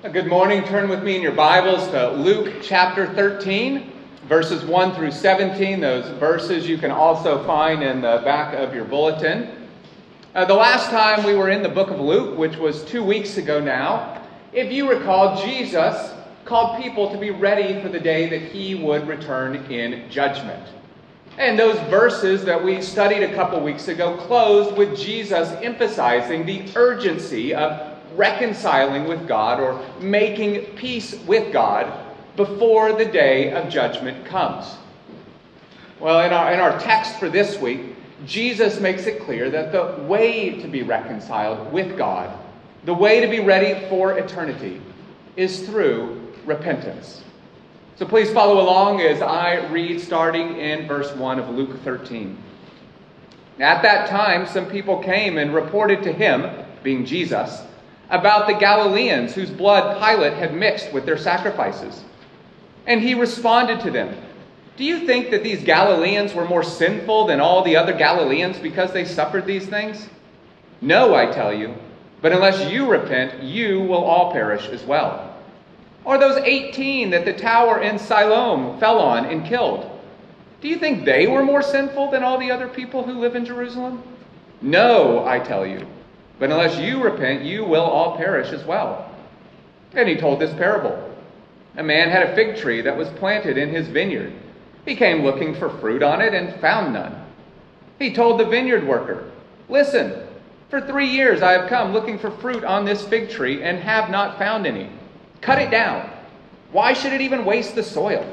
Good morning. Turn with me in your Bibles to Luke chapter 13, verses 1 through 17. Those verses you can also find in the back of your bulletin. Uh, the last time we were in the book of Luke, which was two weeks ago now, if you recall, Jesus called people to be ready for the day that he would return in judgment. And those verses that we studied a couple weeks ago closed with Jesus emphasizing the urgency of reconciling with God or making peace with God before the day of judgment comes. Well, in our, in our text for this week, Jesus makes it clear that the way to be reconciled with God, the way to be ready for eternity, is through repentance. So please follow along as I read starting in verse 1 of Luke 13. At that time, some people came and reported to him, being Jesus, about the Galileans whose blood Pilate had mixed with their sacrifices. And he responded to them Do you think that these Galileans were more sinful than all the other Galileans because they suffered these things? No, I tell you. But unless you repent, you will all perish as well. Or those 18 that the tower in Siloam fell on and killed? Do you think they were more sinful than all the other people who live in Jerusalem? No, I tell you. But unless you repent, you will all perish as well. And he told this parable. A man had a fig tree that was planted in his vineyard. He came looking for fruit on it and found none. He told the vineyard worker, Listen, for three years I have come looking for fruit on this fig tree and have not found any. Cut it down. Why should it even waste the soil?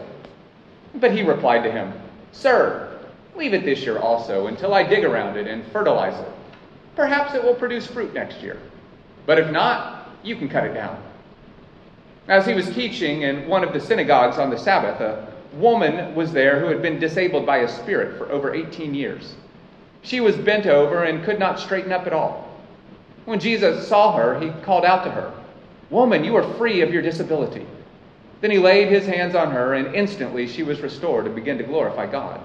But he replied to him, Sir, leave it this year also until I dig around it and fertilize it. Perhaps it will produce fruit next year. But if not, you can cut it down. As he was teaching in one of the synagogues on the Sabbath, a woman was there who had been disabled by a spirit for over 18 years. She was bent over and could not straighten up at all. When Jesus saw her, he called out to her, Woman, you are free of your disability. Then he laid his hands on her, and instantly she was restored and began to glorify God.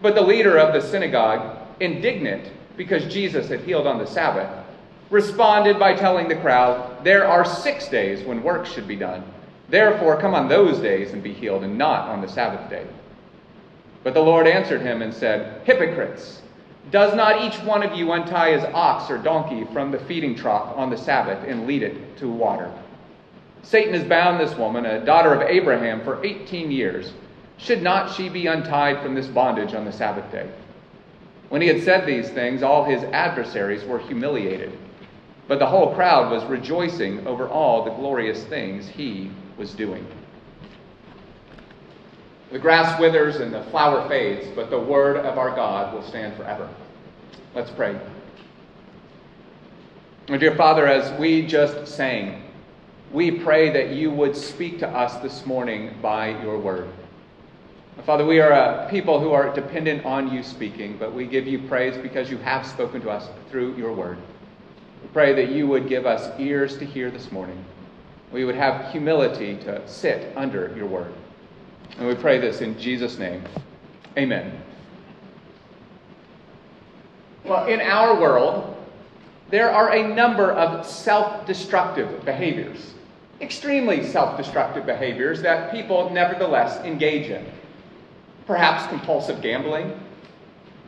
But the leader of the synagogue, indignant because Jesus had healed on the Sabbath, responded by telling the crowd, There are six days when work should be done. Therefore, come on those days and be healed, and not on the Sabbath day. But the Lord answered him and said, Hypocrites! Does not each one of you untie his ox or donkey from the feeding trough on the Sabbath and lead it to water? Satan has bound this woman, a daughter of Abraham, for 18 years. Should not she be untied from this bondage on the Sabbath day? When he had said these things, all his adversaries were humiliated, but the whole crowd was rejoicing over all the glorious things he was doing. The grass withers and the flower fades, but the word of our God will stand forever. Let's pray. Oh, dear Father, as we just sang, we pray that you would speak to us this morning by your word. Father, we are a people who are dependent on you speaking, but we give you praise because you have spoken to us through your word. We pray that you would give us ears to hear this morning. We would have humility to sit under your word. And we pray this in Jesus' name. Amen. Well, in our world, there are a number of self destructive behaviors, extremely self destructive behaviors that people nevertheless engage in. Perhaps compulsive gambling,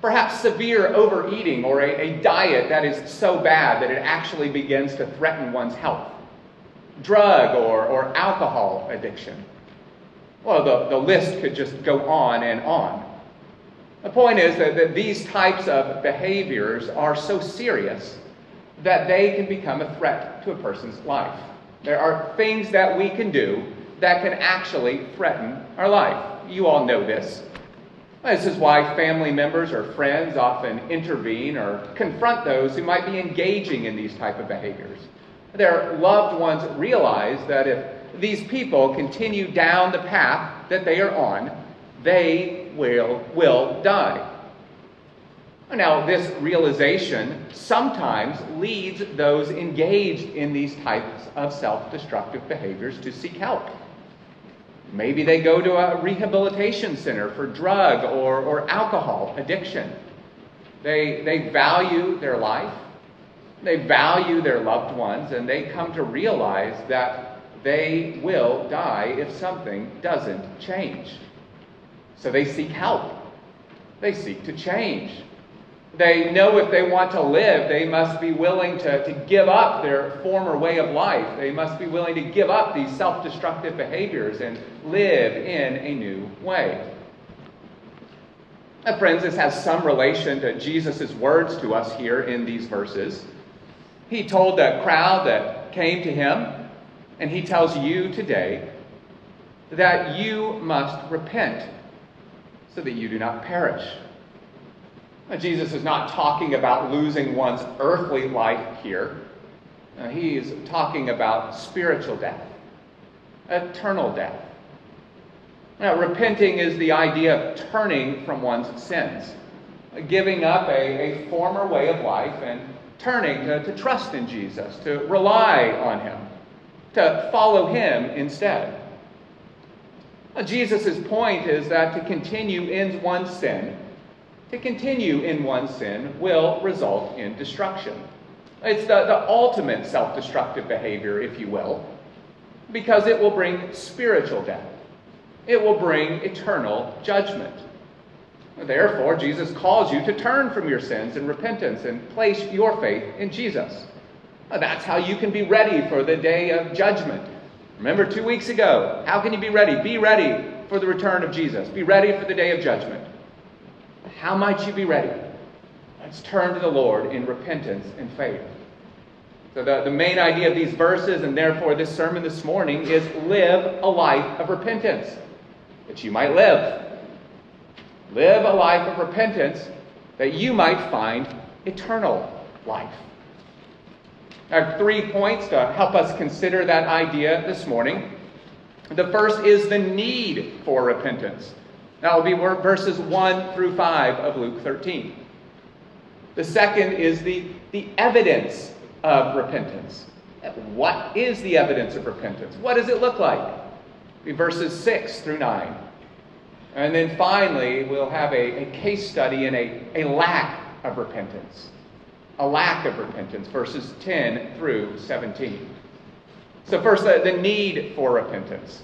perhaps severe overeating or a, a, diet that is so bad that it actually begins to threaten one's health, drug or, or alcohol addiction well, the, the list could just go on and on. The point is that, that these types of behaviors are so serious that they can become a threat to a person's life. There are things that we can do that can actually threaten our life. You all know this. This is why family members or friends often intervene or confront those who might be engaging in these type of behaviors. Their loved ones realize that if these people continue down the path that they are on, they will, will die. Now, this realization sometimes leads those engaged in these types of self destructive behaviors to seek help. Maybe they go to a rehabilitation center for drug or, or alcohol addiction. They, they value their life, They value their loved ones and they come to realize that they will die if something doesn't change. So they seek help. They seek to change. They know if they want to live, they must be willing to, to give up their former way of life. They must be willing to give up these self destructive behaviors and live in a new way. Now, friends, this has some relation to Jesus' words to us here in these verses. He told the crowd that came to him, and he tells you today that you must repent so that you do not perish. Jesus is not talking about losing one's earthly life here. He is talking about spiritual death, eternal death. Now, repenting is the idea of turning from one's sins, giving up a, a former way of life and turning to, to trust in Jesus, to rely on Him, to follow Him instead. Jesus' point is that to continue in one's sin, to continue in one sin, will result in destruction. It's the, the ultimate self destructive behavior, if you will, because it will bring spiritual death, it will bring eternal judgment. Therefore, Jesus calls you to turn from your sins in repentance and place your faith in Jesus. That's how you can be ready for the day of judgment. Remember two weeks ago, how can you be ready? Be ready for the return of Jesus. Be ready for the day of judgment. How might you be ready? Let's turn to the Lord in repentance and faith. So, the, the main idea of these verses, and therefore this sermon this morning, is live a life of repentance that you might live. Live a life of repentance that you might find eternal life. I have three points to help us consider that idea this morning. The first is the need for repentance. That will be verses 1 through 5 of Luke 13. The second is the, the evidence of repentance. What is the evidence of repentance? What does it look like? Be verses 6 through 9. And then finally, we'll have a, a case study in a, a lack of repentance. A lack of repentance, verses 10 through 17. So, first, the, the need for repentance.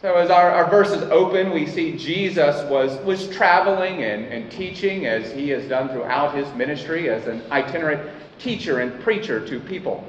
So, as our, our verses open, we see Jesus was, was traveling and, and teaching as he has done throughout his ministry as an itinerant teacher and preacher to people.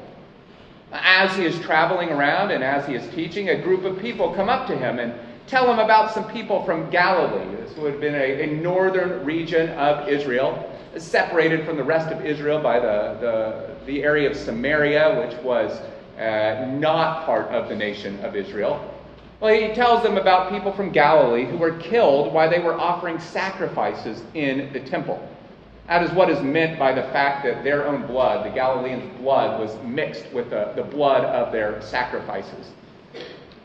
As he is traveling around and as he is teaching, a group of people come up to him and tell him about some people from Galilee. This would have been a, a northern region of Israel, separated from the rest of Israel by the, the, the area of Samaria, which was uh, not part of the nation of Israel. Well, he tells them about people from Galilee who were killed while they were offering sacrifices in the temple. That is what is meant by the fact that their own blood, the Galileans' blood, was mixed with the, the blood of their sacrifices.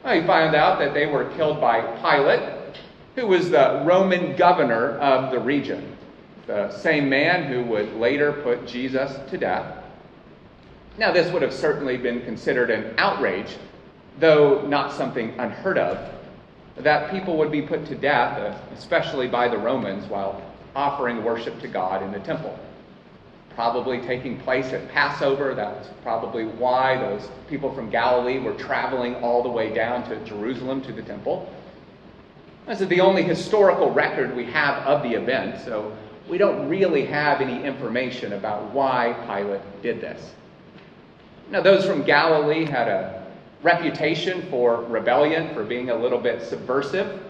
Well, he found out that they were killed by Pilate, who was the Roman governor of the region, the same man who would later put Jesus to death. Now, this would have certainly been considered an outrage, though not something unheard of, that people would be put to death, especially by the Romans, while offering worship to God in the temple probably taking place at Passover. That's probably why those people from Galilee were traveling all the way down to Jerusalem to the temple. This is the only historical record we have of the event, so we don't really have any information about why Pilate did this. Now, those from Galilee had a reputation for rebellion, for being a little bit subversive.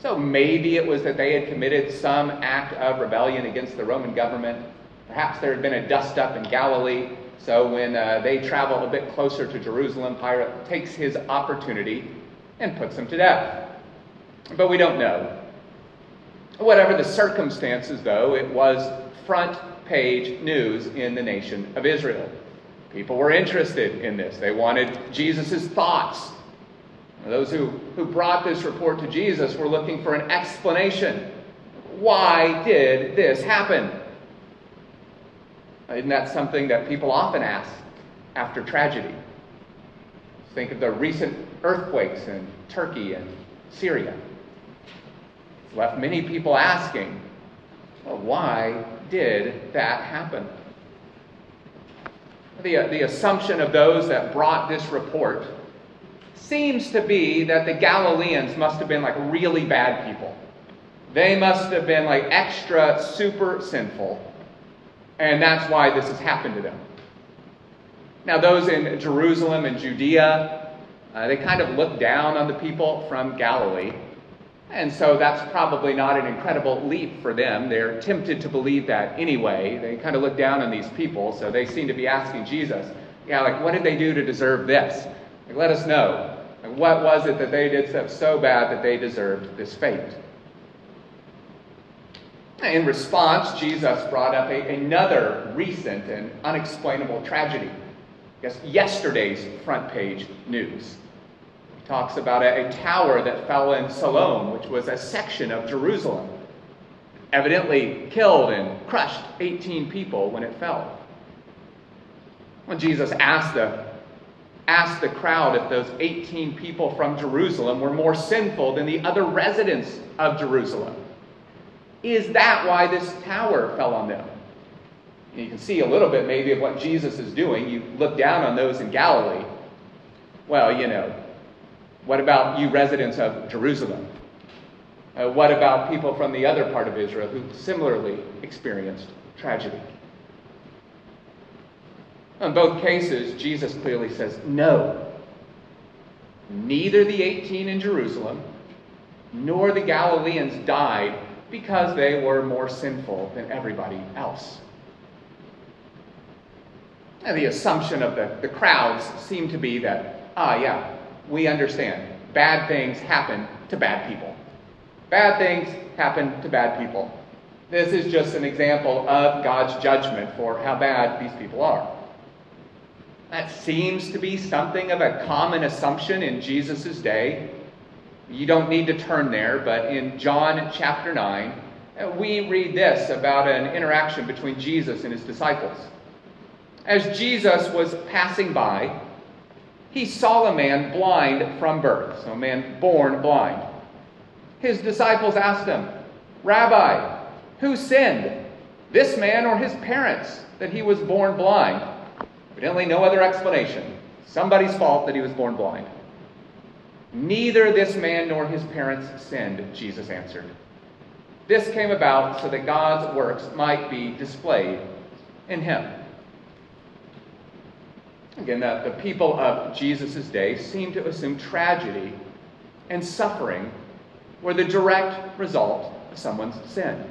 So maybe it was that they had committed some act of rebellion against the Roman government Perhaps there had been a dust up in Galilee, so when uh, they travel a bit closer to Jerusalem, Pilate takes his opportunity and puts them to death. But we don't know. Whatever the circumstances, though, it was front page news in the nation of Israel. People were interested in this. They wanted Jesus' thoughts. Those who, who brought this report to Jesus were looking for an explanation. Why did this happen? Isn't that something that people often ask after tragedy? Think of the recent earthquakes in Turkey and Syria. It's left many people asking, well, why did that happen? The, the assumption of those that brought this report seems to be that the Galileans must have been like really bad people. They must have been like extra super sinful. And that's why this has happened to them. Now, those in Jerusalem and Judea, uh, they kind of look down on the people from Galilee. And so that's probably not an incredible leap for them. They're tempted to believe that anyway. They kind of look down on these people, so they seem to be asking Jesus, yeah, like, what did they do to deserve this? Like, let us know. Like, what was it that they did so bad that they deserved this fate? In response, Jesus brought up a, another recent and unexplainable tragedy. Guess yesterday's front page news talks about a, a tower that fell in Siloam, which was a section of Jerusalem. Evidently killed and crushed 18 people when it fell. When Jesus asked the, asked the crowd if those 18 people from Jerusalem were more sinful than the other residents of Jerusalem. Is that why this tower fell on them? And you can see a little bit maybe of what Jesus is doing. You look down on those in Galilee. Well, you know, what about you residents of Jerusalem? Uh, what about people from the other part of Israel who similarly experienced tragedy? In both cases, Jesus clearly says, no. Neither the 18 in Jerusalem nor the Galileans died because they were more sinful than everybody else. And the assumption of the, the crowds seemed to be that, ah, yeah, we understand. Bad things happen to bad people. Bad things happen to bad people. This is just an example of God's judgment for how bad these people are. That seems to be something of a common assumption in Jesus' day. You don't need to turn there, but in John chapter 9, uh, we read this about an interaction between Jesus and his disciples. As Jesus was passing by, he saw a man blind from birth, so a man born blind. His disciples asked him, Rabbi, who sinned, this man or his parents, that he was born blind? Evidently, no other explanation. Somebody's fault that he was born blind. Neither this man nor his parents sinned, Jesus answered. This came about so that God's works might be displayed in him. Again, the, the people of Jesus' day seem to assume tragedy and suffering were the direct result of someone's sin.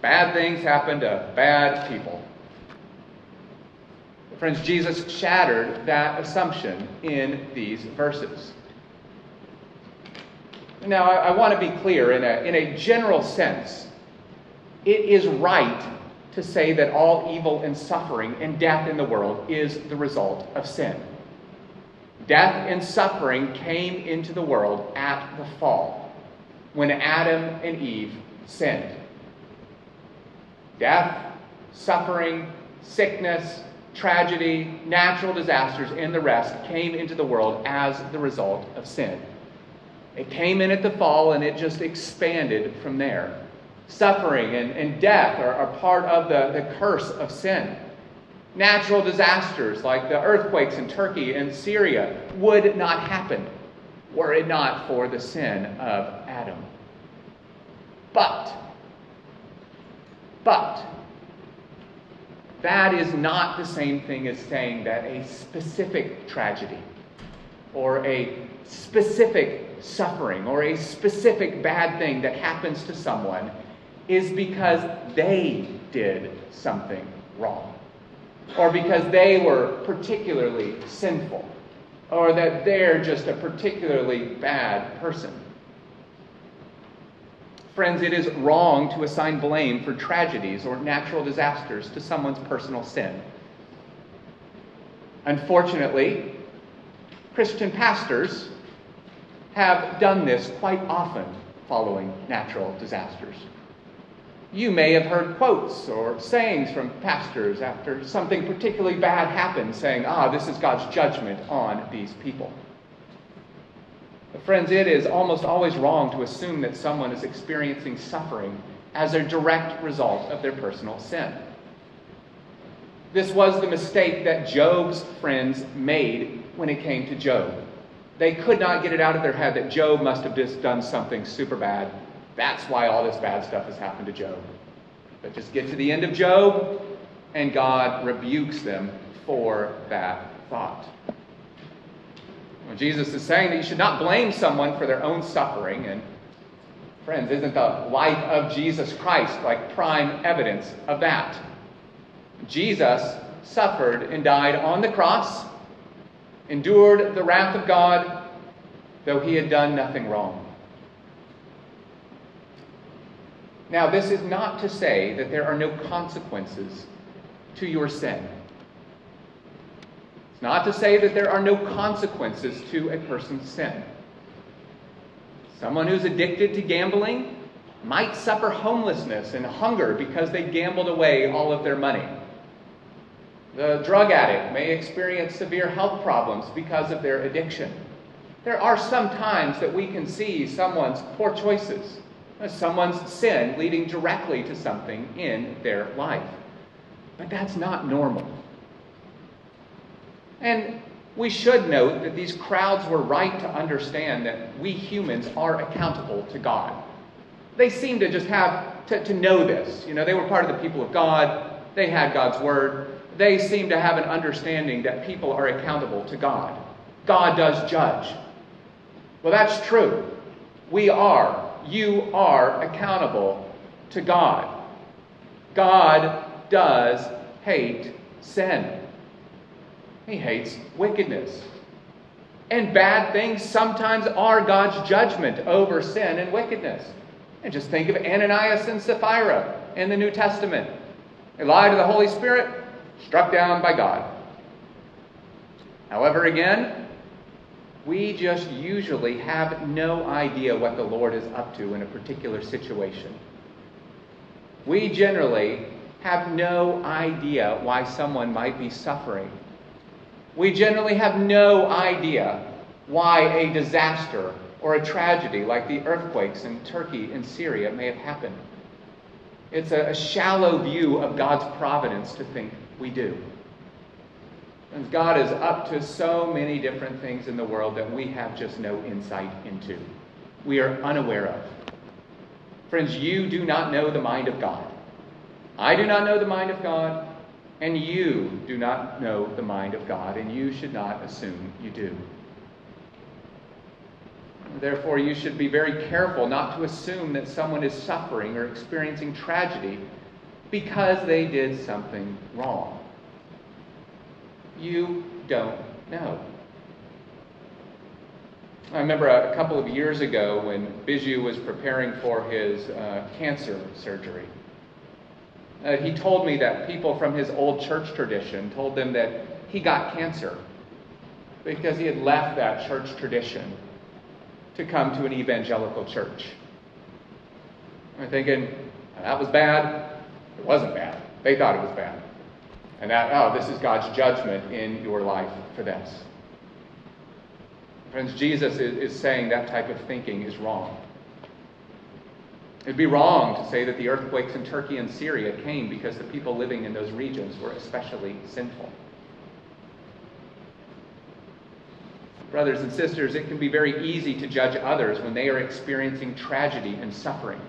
Bad things happen to bad people. Friends, Jesus shattered that assumption in these verses. Now, I, I want to be clear in a, in a general sense, it is right to say that all evil and suffering and death in the world is the result of sin. Death and suffering came into the world at the fall, when Adam and Eve sinned. Death, suffering, sickness, tragedy, natural disasters, and the rest came into the world as the result of sin. It came in at the fall and it just expanded from there. Suffering and, and death are, are part of the, the curse of sin. Natural disasters like the earthquakes in Turkey and Syria would not happen were it not for the sin of Adam. But, but, that is not the same thing as saying that a specific tragedy or a specific suffering or a specific bad thing that happens to someone is because they did something wrong, or because they were particularly sinful, or that they're just a particularly bad person. Friends, it is wrong to assign blame for tragedies or natural disasters to someone's personal sin. Unfortunately, Christian pastors have done this quite often following natural disasters. You may have heard quotes or sayings from pastors after something particularly bad happened, saying, Ah, this is God's judgment on these people. But friends, it is almost always wrong to assume that someone is experiencing suffering as a direct result of their personal sin. This was the mistake that Job's friends made when it came to Job. They could not get it out of their head that Job must have just done something super bad. That's why all this bad stuff has happened to Job. But just get to the end of Job, and God rebukes them for that thought. Well, Jesus is saying that you should not blame someone for their own suffering. And, friends, isn't the life of Jesus Christ like prime evidence of that? Jesus suffered and died on the cross, endured the wrath of God, though he had done nothing wrong. Now, this is not to say that there are no consequences to your sin. It's not to say that there are no consequences to a person's sin. Someone who's addicted to gambling might suffer homelessness and hunger because they gambled away all of their money. The drug addict may experience severe health problems because of their addiction. There are some times that we can see someone's poor choices, someone's sin leading directly to something in their life. But that's not normal. And we should note that these crowds were right to understand that we humans are accountable to God. They seem to just have to, to know this. You know, they were part of the people of God, they had God's word. They seem to have an understanding that people are accountable to God. God does judge. Well, that's true. We are. You are accountable to God. God does hate sin. He hates wickedness. And bad things sometimes are God's judgment over sin and wickedness. And just think of Ananias and Sapphira in the New Testament. They lied to the Holy Spirit, struck down by God. However, again, we just usually have no idea what the Lord is up to in a particular situation. We generally have no idea why someone might be suffering we generally have no idea why a disaster or a tragedy like the earthquakes in Turkey and Syria may have happened. It's a, shallow view of God's providence to think we do. God is up to so many different things in the world that we have just no insight into. We are unaware of. Friends, you do not know the mind of God. I do not know the mind of God. And you do not know the mind of God, and you should not assume you do. Therefore, you should be very careful not to assume that someone is suffering or experiencing tragedy because they did something wrong. You don't know. I remember a couple of years ago when Bijou was preparing for his uh, cancer surgery. Uh, he told me that people from his old church tradition told them that he got cancer because he had left that church tradition to come to an evangelical church. I'm thinking, that was bad. It wasn't bad. They thought it was bad. And that, oh, this is God's judgment in your life for this. Friends, Jesus is, is saying that type of thinking is wrong. It'd be wrong to say that the earthquakes in Turkey and Syria came because the people living in those regions were especially sinful. Brothers and sisters, it can be very easy to judge others when they are experiencing tragedy and suffering.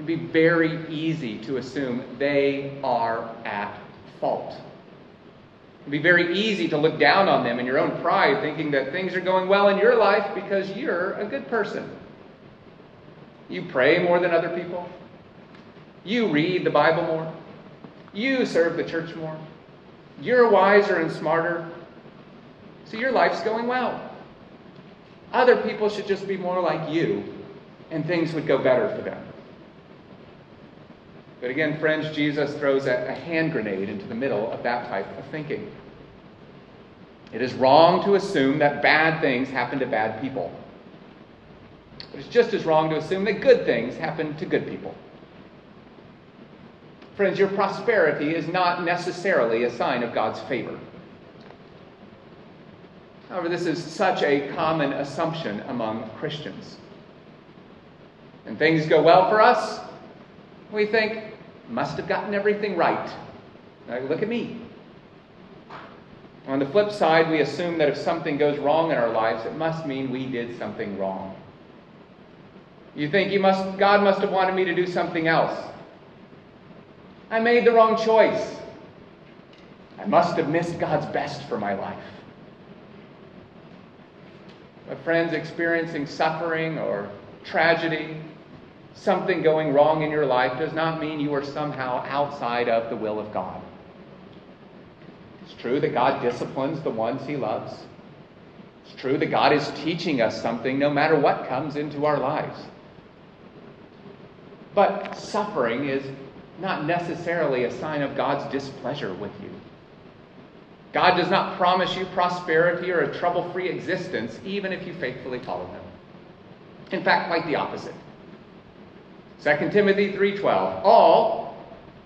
It can be very easy to assume they are at fault. It'd be very easy to look down on them in your own pride, thinking that things are going well in your life because you're a good person. You pray more than other people. You read the Bible more. You serve the church more. You're wiser and smarter. So your life's going well. Other people should just be more like you, and things would go better for them. But again, friends, Jesus throws a, a hand grenade into the middle of that type of thinking. It is wrong to assume that bad things happen to bad people. But it's just as wrong to assume that good things happen to good people. Friends, your prosperity is not necessarily a sign of God's favor. However, this is such a common assumption among Christians. And things go well for us, we think, must have gotten everything right. Like, look at me. On the flip side, we assume that if something goes wrong in our lives, it must mean we did something wrong. You think you must, God must have wanted me to do something else. I made the wrong choice. I must have missed God's best for my life. My friends experiencing suffering or tragedy, something going wrong in your life, does not mean you are somehow outside of the will of God. It's true that God disciplines the ones he loves. It's true that God is teaching us something no matter what comes into our lives. But suffering is not necessarily a sign of God's displeasure with you. God does not promise you prosperity or a trouble free existence, even if you faithfully follow Him. In fact, quite the opposite. 2 Timothy 3:12 All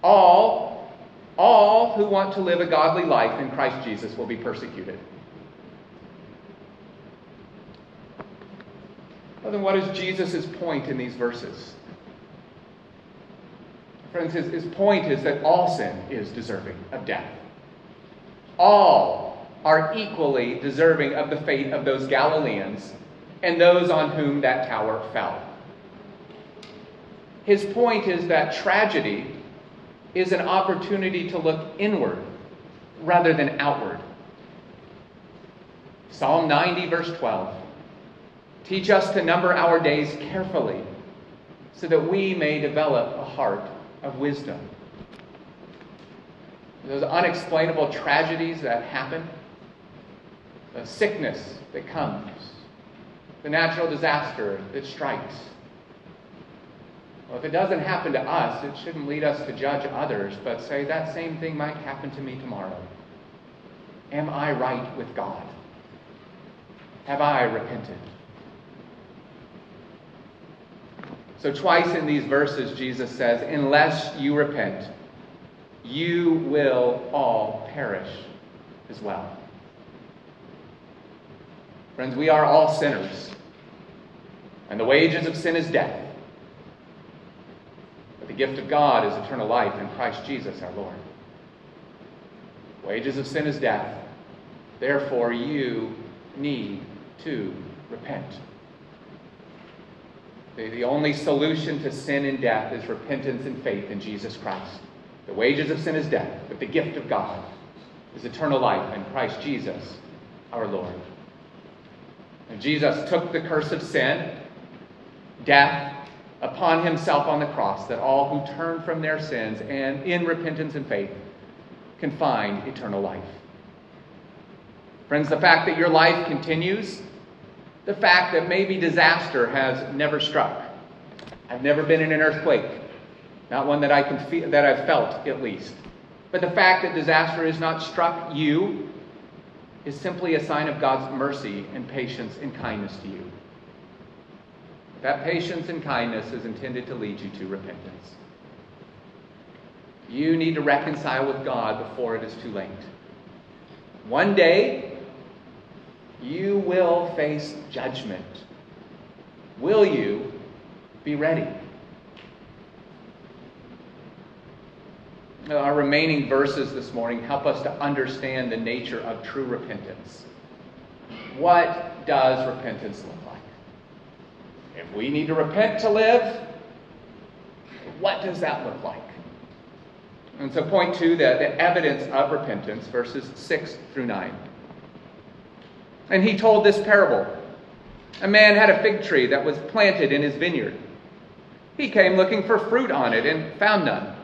all all who want to live a godly life in Christ Jesus will be persecuted. Well, then what is Jesus' point in these verses? Friends, his, his point is that all sin is deserving of death. All are equally deserving of the fate of those Galileans and those on whom that tower fell. His point is that tragedy is an opportunity to look inward rather than outward. Psalm 90, verse 12. Teach us to number our days carefully so that we may develop a heart of wisdom. Those unexplainable tragedies that happen, the sickness that comes, the natural disaster that strikes. Well, if it doesn't happen to us, it shouldn't lead us to judge others, but say that same thing might happen to me tomorrow. Am I right with God? Have I repented? So, twice in these verses, Jesus says, Unless you repent, you will all perish as well. Friends, we are all sinners, and the wages of sin is death. But the gift of God is eternal life in Christ Jesus our Lord. Wages of sin is death. Therefore, you need to repent. The, the only solution to sin and death is repentance and faith in Jesus Christ. The wages of sin is death, but the gift of God is eternal life in Christ Jesus our Lord. And Jesus took the curse of sin, death, upon himself on the cross, that all who turn from their sins and in repentance and faith can find eternal life. Friends, the fact that your life continues the fact that maybe disaster has never struck. I've never been in an earthquake, not one that I can feel, that I've felt at least. But the fact that disaster has not struck you is simply a sign of God's mercy and patience and kindness to you. That patience and kindness is intended to lead you to repentance. You need to reconcile with God before it is too late. One day, you will face judgment. Will you be ready? Our remaining verses this morning help us to understand the nature of true repentance. What does repentance look? If we need to repent to live, what does that look like? And so, point two, the, the evidence of repentance, verses 6 through 9. And he told this parable. A man had a fig tree that was planted in his vineyard. He came looking for fruit on it and found none.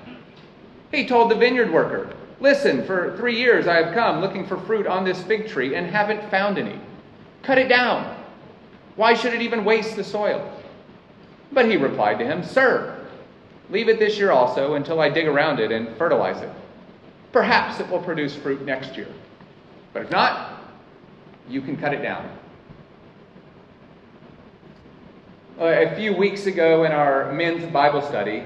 He told the vineyard worker, Listen, for three years I have come looking for fruit on this fig tree and haven't found any. Cut it down. Why should it even waste the soil? But he replied to him, Sir, leave it this year also until I dig around it and fertilize it. Perhaps it will produce fruit next year. But if not, you can cut it down. A few weeks ago in our men's Bible study,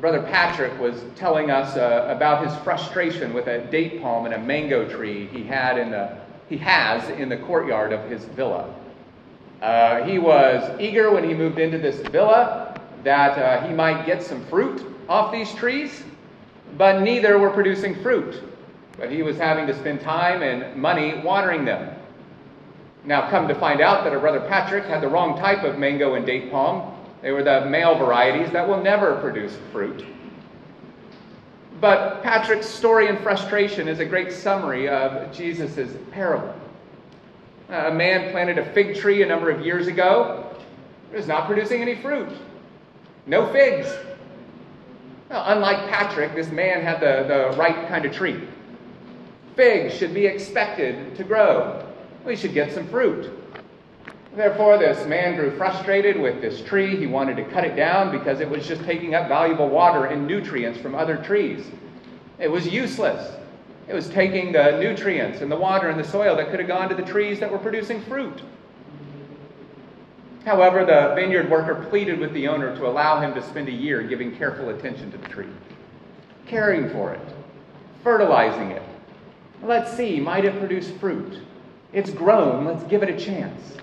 Brother Patrick was telling us uh, about his frustration with a date palm and a mango tree he had in the he has in the courtyard of his villa. Uh, he was eager when he moved into this villa that uh, he might get some fruit off these trees, but neither were producing fruit. But he was having to spend time and money watering them. Now, come to find out that our brother Patrick had the wrong type of mango and date palm. They were the male varieties that will never produce fruit. But Patrick's story and frustration is a great summary of Jesus' parable. Uh, a man planted a fig tree a number of years ago. It was not producing any fruit. No figs. Well, unlike Patrick, this man had the, the right kind of tree. Figs should be expected to grow. We should get some fruit. Therefore, this man grew frustrated with this tree. He wanted to cut it down because it was just taking up valuable water and nutrients from other trees. It was useless. It was taking the nutrients and the water and the soil that could have gone to the trees that were producing fruit. However, the vineyard worker pleaded with the owner to allow him to spend a year giving careful attention to the tree, caring for it, fertilizing it. Let's see, might it produce fruit? It's grown, let's give it a chance.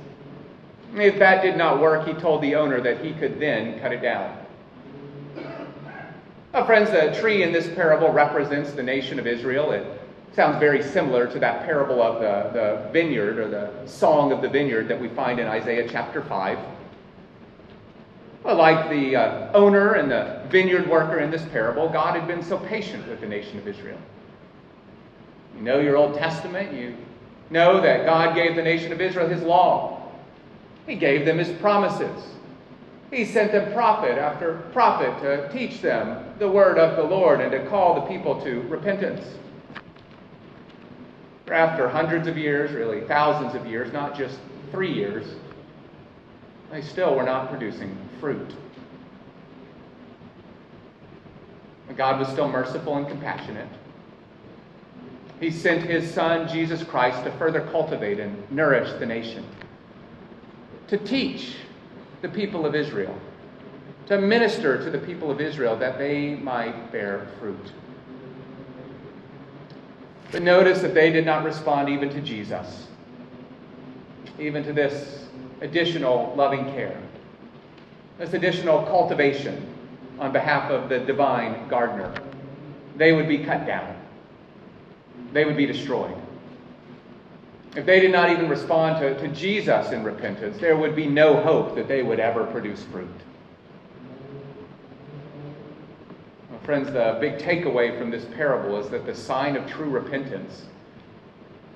If that did not work, he told the owner that he could then cut it down. Well, friends, the tree in this parable represents the nation of Israel. It sounds very similar to that parable of the, the vineyard or the song of the vineyard that we find in Isaiah chapter 5. Well, like the uh, owner and the vineyard worker in this parable, God had been so patient with the nation of Israel. You know your Old Testament, you know that God gave the nation of Israel his law, He gave them his promises. He sent them prophet after prophet to teach them the word of the Lord and to call the people to repentance. After hundreds of years, really thousands of years, not just three years, they still were not producing fruit. God was still merciful and compassionate. He sent his son, Jesus Christ, to further cultivate and nourish the nation, to teach the people of Israel, to minister to the people of Israel that they might bear fruit. But notice that they did not respond even to Jesus, even to this additional loving care, this additional cultivation on behalf of the divine gardener. They would be cut down, they would be destroyed. If they did not even respond to, to Jesus in repentance, there would be no hope that they would ever produce fruit. Well, friends, the big takeaway from this parable is that the sign of true repentance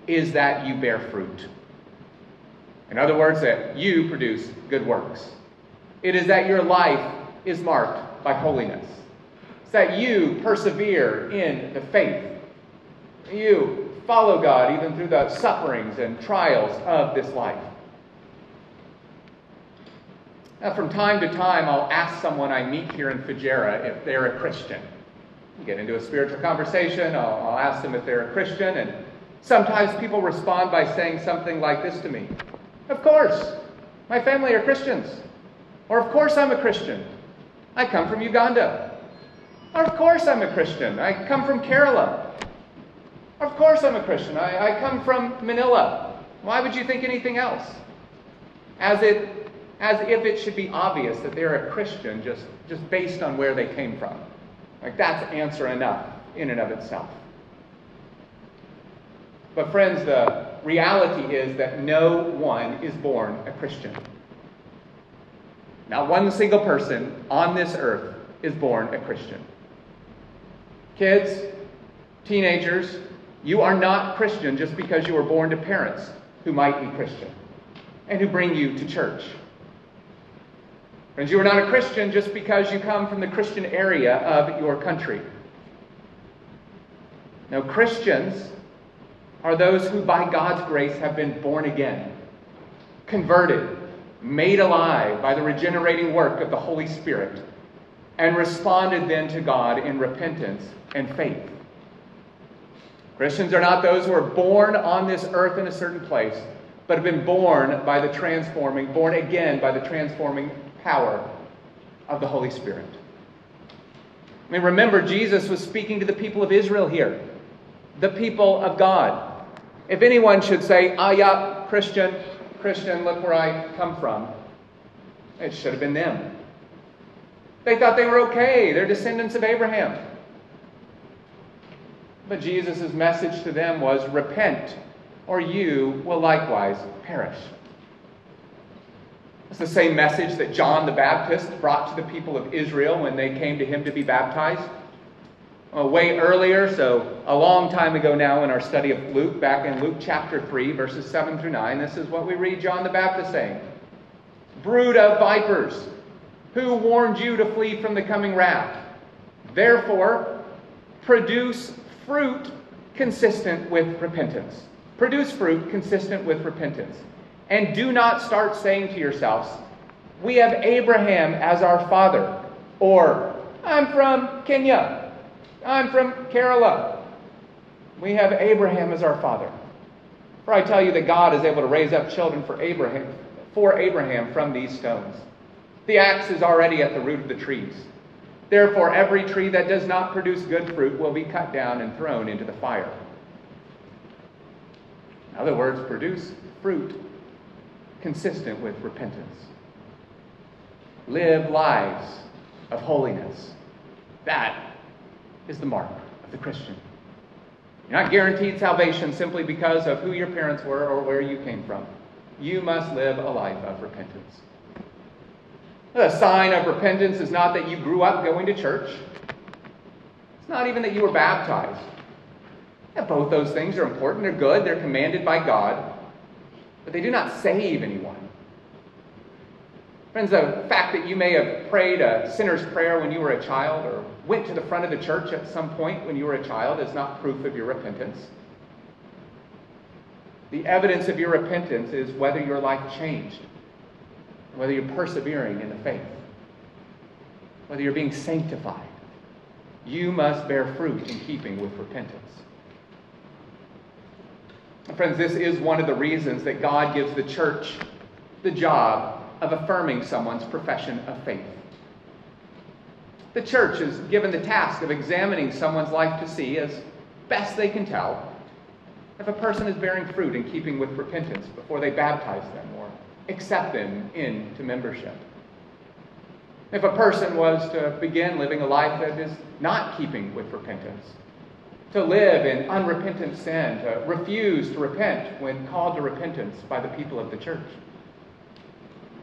is that you bear fruit. In other words, that you produce good works. It is that your life is marked by holiness. It's that you persevere in the faith. You follow God even through the sufferings and trials of this life. Now, from time to time, I'll ask someone I meet here in Fujairah if they're a Christian. get into a spiritual conversation, I'll, I'll ask them if they're a Christian, and sometimes people respond by saying something like this to me Of course, my family are Christians. Or, of course, I'm a Christian. I come from Uganda. Or, of course, I'm a Christian. I come from Kerala. Of course I'm a Christian. I, I come from Manila. Why would you think anything else? As, it, as if it should be obvious that they're a Christian just, just based on where they came from. Like that's answer enough in and of itself. But, friends, the reality is that no one is born a Christian. Not one single person on this earth is born a Christian. Kids, teenagers, you are not Christian just because you were born to parents who might be Christian and who bring you to church. Friends, you are not a Christian just because you come from the Christian area of your country. No, Christians are those who, by God's grace, have been born again, converted, made alive by the regenerating work of the Holy Spirit, and responded then to God in repentance and faith. Christians are not those who are born on this earth in a certain place, but have been born by the transforming, born again by the transforming power of the Holy Spirit. I mean, remember, Jesus was speaking to the people of Israel here, the people of God. If anyone should say, ah, yeah, Christian, Christian, look where I come from, it should have been them. They thought they were okay. They're descendants of Abraham. But Jesus' message to them was repent, or you will likewise perish. It's the same message that John the Baptist brought to the people of Israel when they came to him to be baptized. Uh, way earlier, so a long time ago now in our study of Luke, back in Luke chapter 3, verses 7 through 9, this is what we read John the Baptist saying Brood of vipers, who warned you to flee from the coming wrath? Therefore, produce fruit consistent with repentance. Produce fruit consistent with repentance. And do not start saying to yourselves, We have Abraham as our father, or I'm from Kenya, I'm from Kerala. We have Abraham as our father. For I tell you that God is able to raise up children for Abraham, for Abraham from these stones. The axe is already at the root of the trees. Therefore, every tree that does not produce good fruit will be cut down and thrown into the fire. In other words, produce fruit consistent with repentance. Live lives of holiness. That is the mark of the Christian. You're not guaranteed salvation simply because of who your parents were or where you came from. You must live a life of repentance. The sign of repentance is not that you grew up going to church. It's not even that you were baptized. Both those things are important. They're good. They're commanded by God. But they do not save anyone. Friends, the fact that you may have prayed a sinner's prayer when you were a child or went to the front of the church at some point when you were a child is not proof of your repentance. The evidence of your repentance is whether your life changed whether you're persevering in the faith, whether you're being sanctified, you must bear fruit in keeping with repentance. Friends, this is one of the reasons that God gives the church the job of affirming someone's profession of faith. The church is given the task of examining someone's life to see, as best they can tell, if a person is bearing fruit in keeping with repentance before they baptize them or accept them into membership. If a person was to begin living a life that is not keeping with repentance, to live in unrepentant sin, to refuse to repent when called to repentance by the people of the church,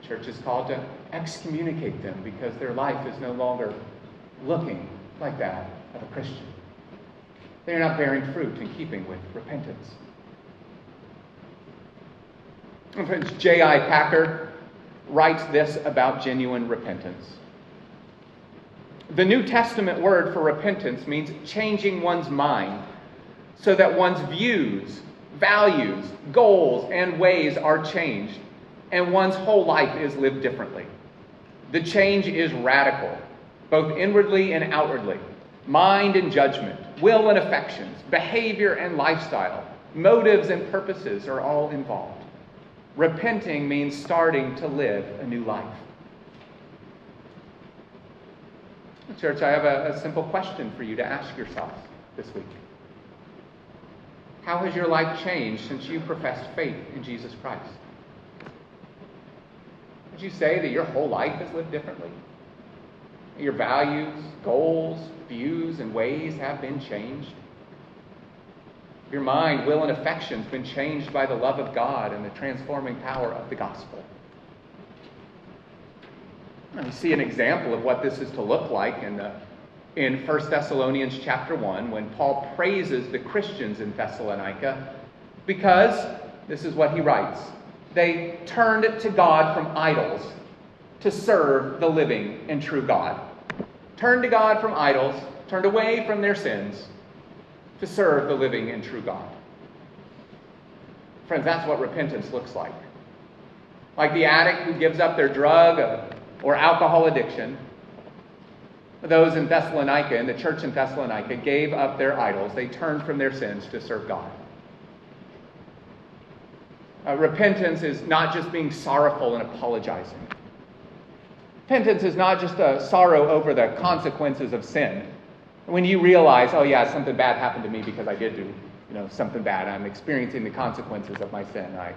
the church is called to excommunicate them because their life is no longer looking like that of a Christian. They are not bearing fruit in keeping with repentance. Friends, J.I. Packer writes this about genuine repentance. The New Testament word for repentance means changing one's mind so that one's views, values, goals, and ways are changed, and one's whole life is lived differently. The change is radical, both inwardly and outwardly. Mind and judgment, will and affections, behavior and lifestyle, motives and purposes are all involved. Repenting means starting to live a new life. Church, I have a, a, simple question for you to ask yourself this week. How has your life changed since you professed faith in Jesus Christ? Would you say that your whole life has lived differently? Your values, goals, views, and ways have been changed? Your mind, will, and affections been changed by the love of God and the transforming power of the gospel. We see an example of what this is to look like in, the, in 1 Thessalonians chapter 1 when Paul praises the Christians in Thessalonica because this is what he writes they turned to God from idols to serve the living and true God. Turned to God from idols, turned away from their sins to serve the living and true God. Friends, that's what repentance looks like. Like the addict who gives up their drug or alcohol addiction, those in Thessalonica, in the church in Thessalonica, gave up their idols. They turned from their sins to serve God. Uh, repentance is not just being sorrowful and apologizing. Repentance is not just a sorrow over the consequences of sin when you realize, oh yeah, something bad happened to me because I did do, you know, something bad. I'm experiencing the consequences of my sin. I,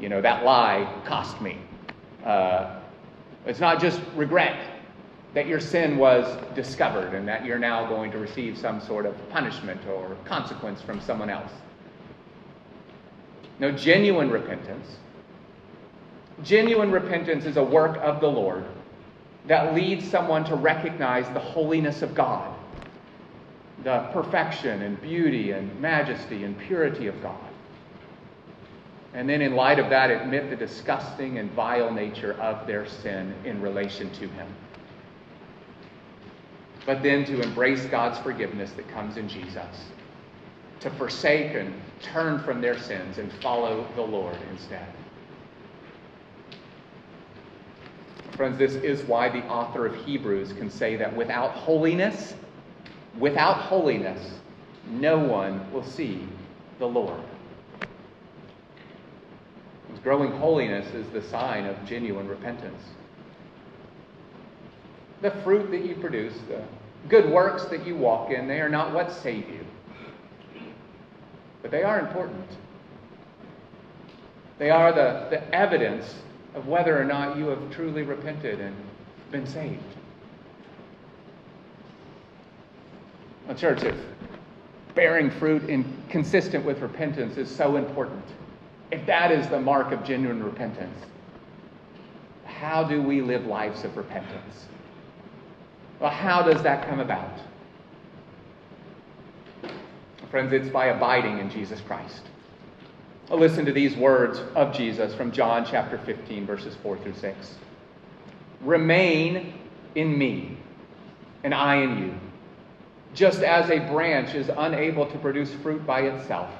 you know, that lie cost me. Uh, it's not just regret. that your sin was discovered and that you're now going to receive some sort of punishment or consequence from someone else. No, genuine repentance. Genuine repentance is a work of the Lord that leads someone to recognize the holiness of God, the perfection and beauty and majesty and purity of God. And then, in light of that, admit the disgusting and vile nature of their sin in relation to Him. But then to embrace God's forgiveness that comes in Jesus, to forsake and turn from their sins and follow the Lord instead. Friends, this is why the author of Hebrews can say that without holiness, without holiness, no one will see the Lord. Growing holiness is the sign of genuine repentance. The fruit that you produce, the good works that you walk in, they are not what save you. But they are important. They are the, the evidence of whether or not you have truly repented and been saved. Well, church, if bearing fruit in, consistent with repentance is so important, if that is the mark of genuine repentance, how do we live lives of repentance? Well, how does that come about? Friends, it's by abiding in Jesus Christ. Listen to these words of Jesus from John chapter 15, verses 4 through 6. Remain in me, and I in you. Just as a branch is unable to produce fruit by itself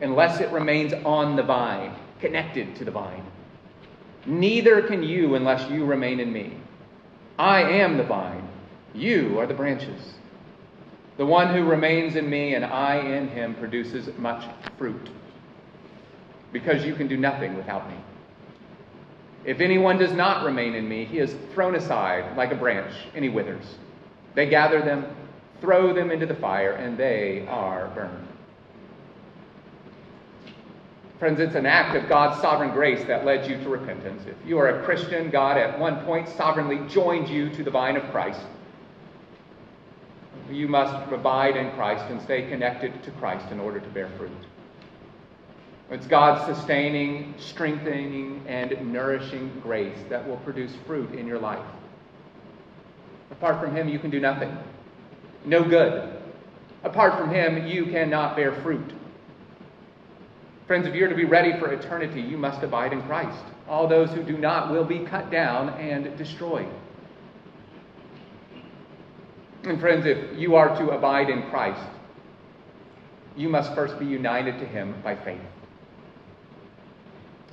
unless it remains on the vine, connected to the vine. Neither can you unless you remain in me. I am the vine, you are the branches. The one who remains in me and I in him produces much fruit because you can do nothing without me. If anyone does not remain in me, he is thrown aside like a branch, and he withers. They gather them, throw them into the fire, and they are burned. Friends, it's an act of God's sovereign grace that led you to repentance. If you are a Christian, God at one point sovereignly joined you to the vine of Christ. You must abide in Christ and stay connected to Christ in order to bear fruit. It's God's sustaining, strengthening, and nourishing grace that will produce fruit in your life. Apart from Him, you can do nothing. No good. Apart from Him, you cannot bear fruit. Friends, if you're to be ready for eternity, you must abide in Christ. All those who do not will be cut down and destroyed. And friends, if you are to abide in Christ, you must first be united to Him by faith.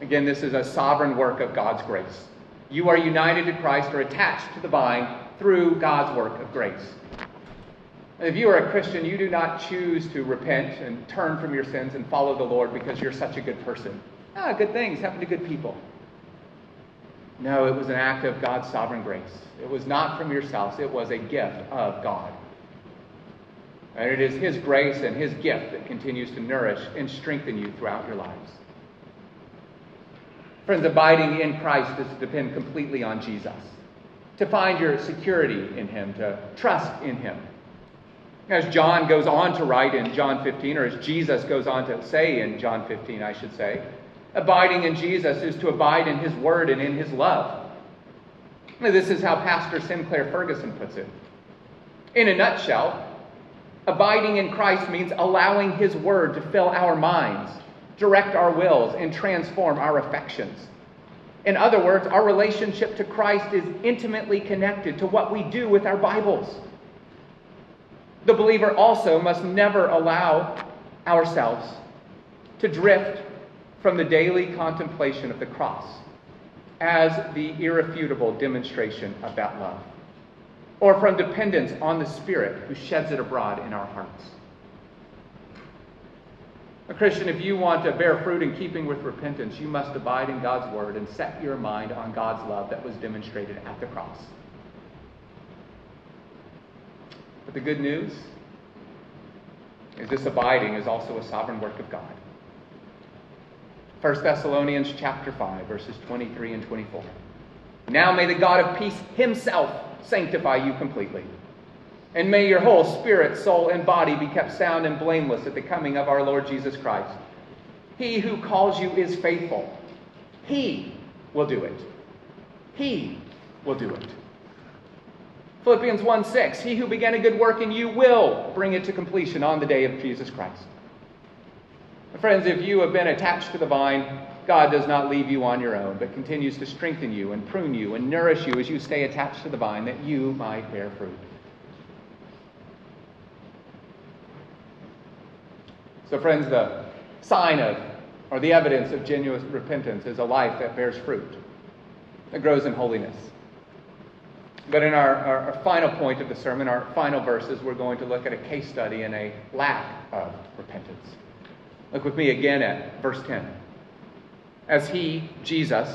Again, this is a sovereign work of God's grace. You are united to Christ or attached to the vine through God's work of grace. If you are a Christian, you do not choose to repent and turn from your sins and follow the Lord because you're such a good person. Ah, good things happen to good people. No, it was an act of God's sovereign grace. It was not from yourselves, it was a gift of God. And it is His grace and His gift that continues to nourish and strengthen you throughout your lives. Friends, abiding in Christ is to depend completely on Jesus, to find your security in Him, to trust in Him. As John goes on to write in John 15, or as Jesus goes on to say in John 15, I should say, abiding in Jesus is to abide in His Word and in His love. This is how Pastor Sinclair Ferguson puts it. In a nutshell, abiding in Christ means allowing His Word to fill our minds direct our wills, and transform our affections. In other words, our relationship to Christ is intimately connected to what we do with our Bibles. The believer also must never allow ourselves to drift from the daily contemplation of the cross as the irrefutable demonstration of that love, or from dependence on the Spirit who sheds it abroad in our hearts. A Christian, if you want to bear fruit in keeping with repentance, you must abide in God's word and set your mind on God's love that was demonstrated at the cross. But the good news is this abiding is also a sovereign work of God. 1 Thessalonians chapter 5 verses 23 and 24. Now may the God of peace himself sanctify you completely. And may your whole spirit, soul, and body be kept sound and blameless at the coming of our Lord Jesus Christ. He who calls you is faithful. He will do it. He will do it. Philippians 1 6, he who began a good work in you will bring it to completion on the day of Jesus Christ. Friends, if you have been attached to the vine, God does not leave you on your own, but continues to strengthen you and prune you and nourish you as you stay attached to the vine that you might bear fruit. So, friends, the sign of, or the evidence of genuine repentance is a life that bears fruit, that grows in holiness. But in our, our, our, final point of the sermon, our final verses, we're going to look at a case study in a lack of repentance. Look with me again at verse 10. As he, Jesus,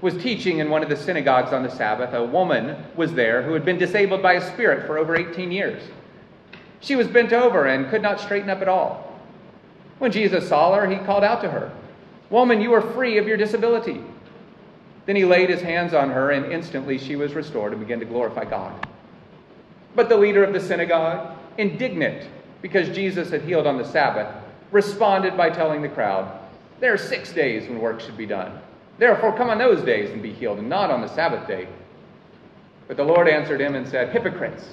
was teaching in one of the synagogues on the Sabbath, a woman was there who had been disabled by a spirit for over 18 years. She was bent over and could not straighten up at all. When Jesus saw her, he called out to her, Woman, you are free of your disability. Then he laid his hands on her, and instantly she was restored and began to glorify God. But the leader of the synagogue, indignant because Jesus had healed on the Sabbath, responded by telling the crowd, There are six days when work should be done. Therefore, come on those days and be healed, and not on the Sabbath day. But the Lord answered him and said, Hypocrites!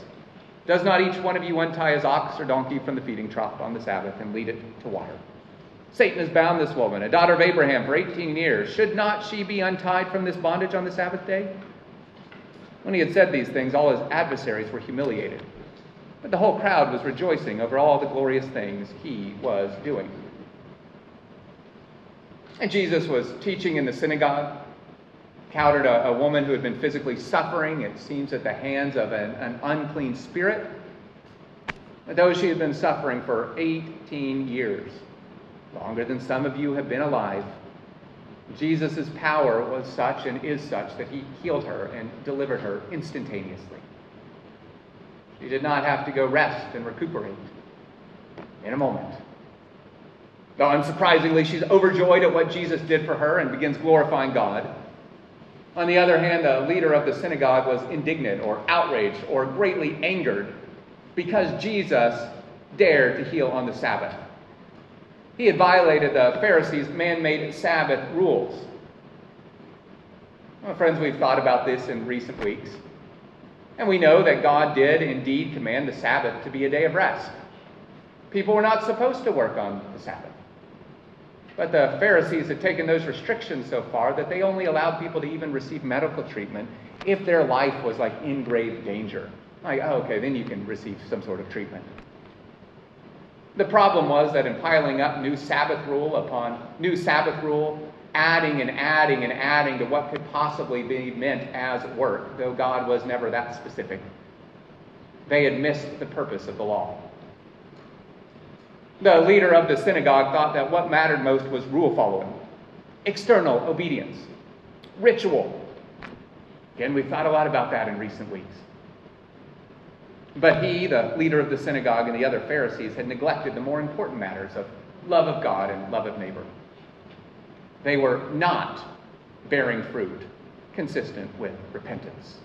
Does not each one of you untie his ox or donkey from the feeding trough on the Sabbath and lead it to water? Satan has bound this woman, a daughter of Abraham, for 18 years. Should not she be untied from this bondage on the Sabbath day? When he had said these things, all his adversaries were humiliated. But the whole crowd was rejoicing over all the glorious things he was doing. And Jesus was teaching in the synagogue, encountered a, a woman who had been physically suffering, it seems, at the hands of an, an unclean spirit. Though she had been suffering for 18 years longer than some of you have been alive. Jesus' power was such and is such that he healed her and delivered her instantaneously. She did not have to go rest and recuperate in a moment. Though unsurprisingly, she's overjoyed at what Jesus did for her and begins glorifying God. On the other hand, the leader of the synagogue was indignant or outraged or greatly angered because Jesus dared to heal on the Sabbath. He had violated the Pharisees' man made Sabbath rules. Well, friends, we've thought about this in recent weeks. And we know that God did indeed command the Sabbath to be a day of rest. People were not supposed to work on the Sabbath. But the Pharisees had taken those restrictions so far that they only allowed people to even receive medical treatment if their life was like in grave danger. Like, oh, okay, then you can receive some sort of treatment. The problem was that in piling up new Sabbath rule upon new Sabbath rule, adding and adding and adding to what could possibly be meant as work, though God was never that specific, they had missed the purpose of the law. The leader of the synagogue thought that what mattered most was rule following, external obedience, ritual. Again, we've thought a lot about that in recent weeks. But he, the leader of the synagogue, and the other Pharisees had neglected the more important matters of love of God and love of neighbor. They were not bearing fruit consistent with repentance.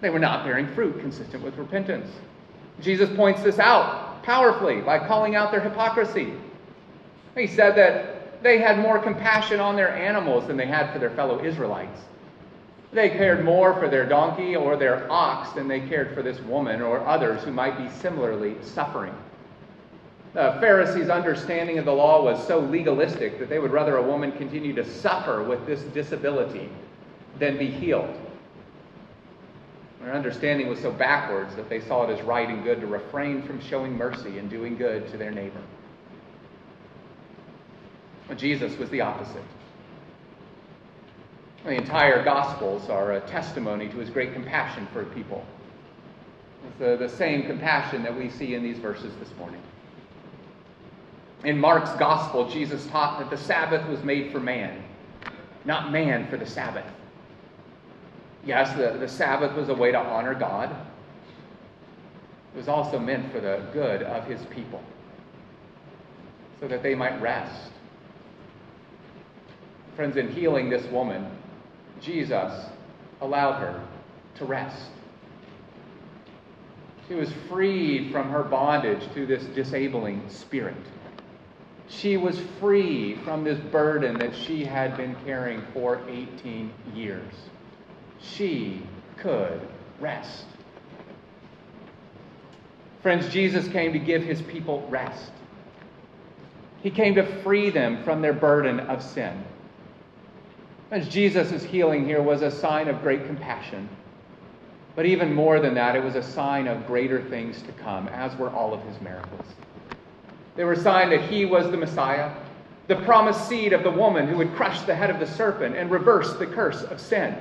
They were not bearing fruit consistent with repentance. Jesus points this out powerfully by calling out their hypocrisy. He said that they had more compassion on their animals than they had for their fellow Israelites. They cared more for their donkey or their ox than they cared for this woman or others who might be similarly suffering. The Pharisees' understanding of the law was so legalistic that they would rather a woman continue to suffer with this disability than be healed. Their understanding was so backwards that they saw it as right and good to refrain from showing mercy and doing good to their neighbor. Jesus was the opposite. The entire Gospels are a testimony to his great compassion for people. It's the, the same compassion that we see in these verses this morning. In Mark's Gospel, Jesus taught that the Sabbath was made for man, not man for the Sabbath. Yes, the, the Sabbath was a way to honor God. It was also meant for the good of his people, so that they might rest. Friends, in healing this woman, Jesus allowed her to rest. She was freed from her bondage to this disabling spirit. She was free from this burden that she had been carrying for 18 years. She could rest. Friends, Jesus came to give his people rest. He came to free them from their burden of sin. As Jesus' healing here was a sign of great compassion. But even more than that, it was a sign of greater things to come, as were all of his miracles. They were a sign that he was the Messiah, the promised seed of the woman who would crush the head of the serpent and reverse the curse of sin.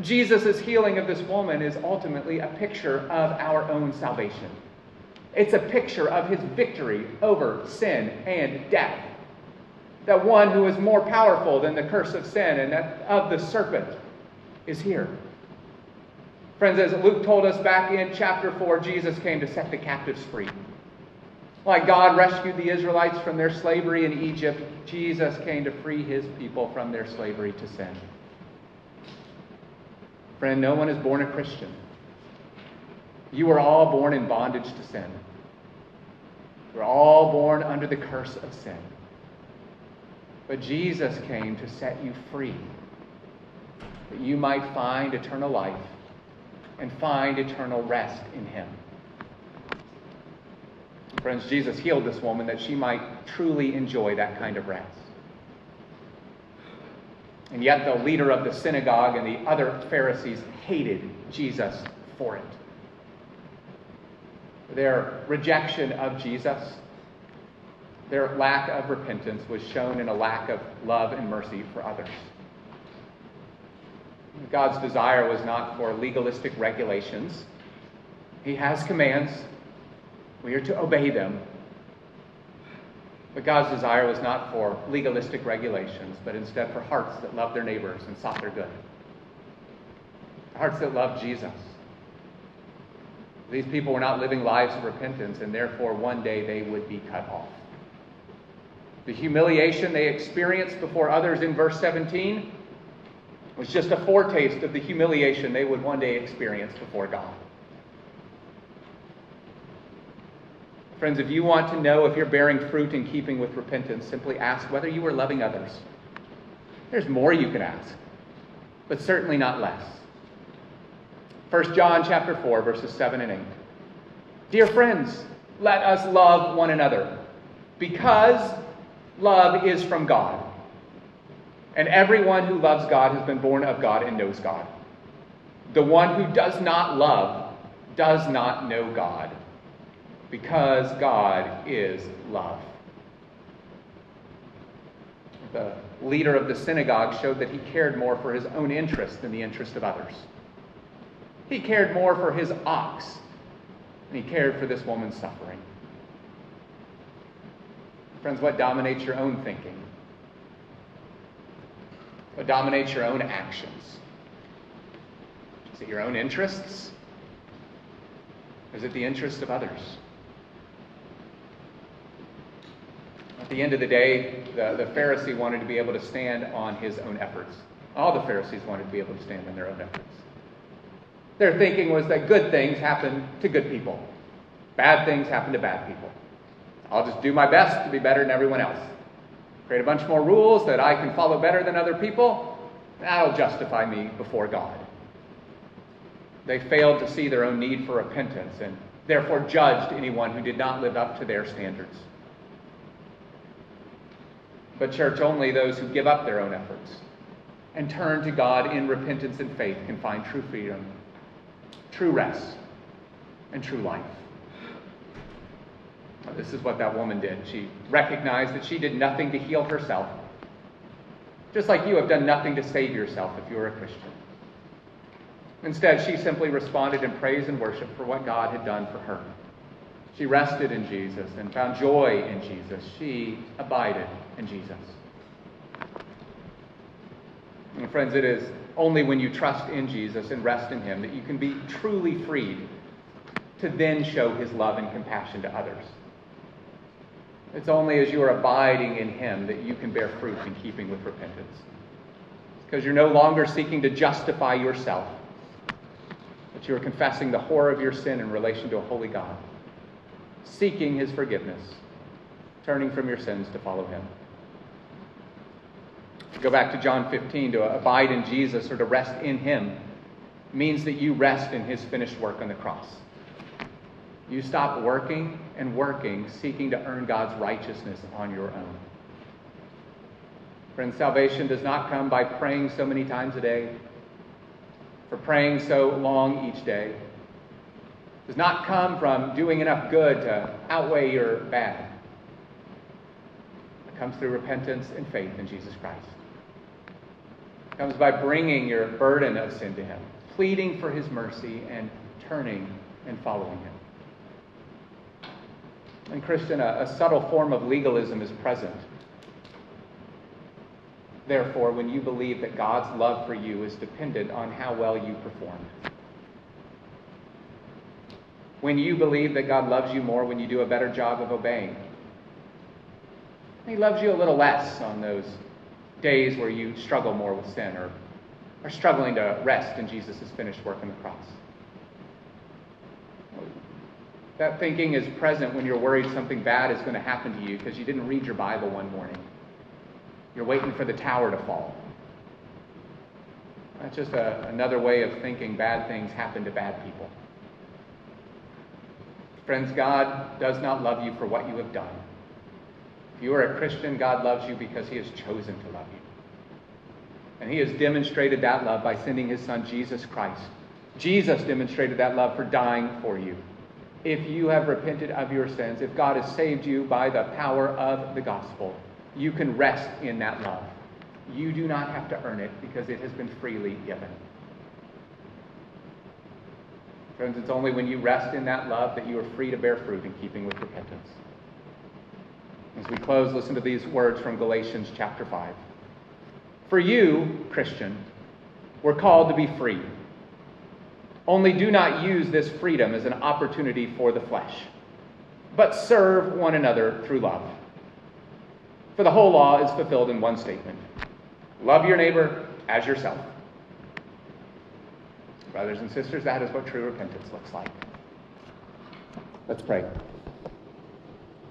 Jesus' healing of this woman is ultimately a picture of our own salvation. It's a picture of his victory over sin and death. That one who is more powerful than the curse of sin and of the serpent is here. Friends, as Luke told us back in chapter 4, Jesus came to set the captives free. Like God rescued the Israelites from their slavery in Egypt, Jesus came to free his people from their slavery to sin. Friend, no one is born a Christian. You are all born in bondage to sin. We're all born under the curse of sin. But Jesus came to set you free, that you might find eternal life and find eternal rest in him. Friends, Jesus healed this woman that she might truly enjoy that kind of rest. And yet, the leader of the synagogue and the other Pharisees hated Jesus for it. Their rejection of Jesus, their lack of repentance, was shown in a lack of love and mercy for others. God's desire was not for legalistic regulations. He has commands. We are to obey them. But God's desire was not for legalistic regulations, but instead for hearts that loved their neighbors and sought their good. Hearts that loved Jesus. These people were not living lives of repentance, and therefore one day they would be cut off. The humiliation they experienced before others in verse 17 was just a foretaste of the humiliation they would one day experience before God. Friends, if you want to know if you're bearing fruit in keeping with repentance, simply ask whether you are loving others. There's more you can ask, but certainly not less. 1 John chapter 4 verses 7 and 8. Dear friends, let us love one another because love is from God. And everyone who loves God has been born of God and knows God. The one who does not love does not know God, because God is love. The leader of the synagogue showed that he cared more for his own interest than the interest of others. He cared more for his ox than he cared for this woman's suffering. Friends, what dominates your own thinking? What dominates your own actions? Is it your own interests? Is it the interests of others? At the end of the day, the, the Pharisee wanted to be able to stand on his own efforts. All the Pharisees wanted to be able to stand on their own efforts. Their thinking was that good things happen to good people, bad things happen to bad people. I'll just do my best to be better than everyone else create a bunch more rules that I can follow better than other people, that'll justify me before God. They failed to see their own need for repentance and therefore judged anyone who did not live up to their standards. But, church, only those who give up their own efforts and turn to God in repentance and faith can find true freedom, true rest, and true life. This is what that woman did. She recognized that she did nothing to heal herself, just like you have done nothing to save yourself if you are a Christian. Instead, she simply responded in praise and worship for what God had done for her. She rested in Jesus and found joy in Jesus. She abided in Jesus. And friends, it is only when you trust in Jesus and rest in Him that you can be truly freed to then show His love and compassion to others. It's only as you are abiding in Him that you can bear fruit in keeping with repentance. Because you're no longer seeking to justify yourself, but you are confessing the horror of your sin in relation to a holy God, seeking his forgiveness, turning from your sins to follow him. Go back to John 15 to abide in Jesus or to rest in him means that you rest in his finished work on the cross. You stop working and working, seeking to earn God's righteousness on your own. Friends, salvation does not come by praying so many times a day, for praying so long each day. It does not come from doing enough good to outweigh your bad. It comes through repentance and faith in Jesus Christ. It comes by bringing your burden of sin to Him, pleading for His mercy, and turning and following Him. And, Christian, a, a subtle form of legalism is present. Therefore, when you believe that God's love for you is dependent on how well you perform, when you believe that God loves you more when you do a better job of obeying, He loves you a little less on those days where you struggle more with sin or are struggling to rest in Jesus' finished work on the cross. That thinking is present when you're worried something bad is going to happen to you because you didn't read your Bible one morning. You're waiting for the tower to fall. That's just a, another way of thinking bad things happen to bad people. Friends, God does not love you for what you have done. If you are a Christian, God loves you because He has chosen to love you. And He has demonstrated that love by sending His Son, Jesus Christ. Jesus demonstrated that love for dying for you if you have repented of your sins, if God has saved you by the power of the gospel, you can rest in that love. You do not have to earn it because it has been freely given. Friends, it's only when you rest in that love that you are free to bear fruit in keeping with repentance. As we close, listen to these words from Galatians chapter 5. For you, Christian, we're called to be free. Only do not use this freedom as an opportunity for the flesh, but serve one another through love. For the whole law is fulfilled in one statement love your neighbor as yourself. Brothers and sisters, that is what true repentance looks like. Let's pray.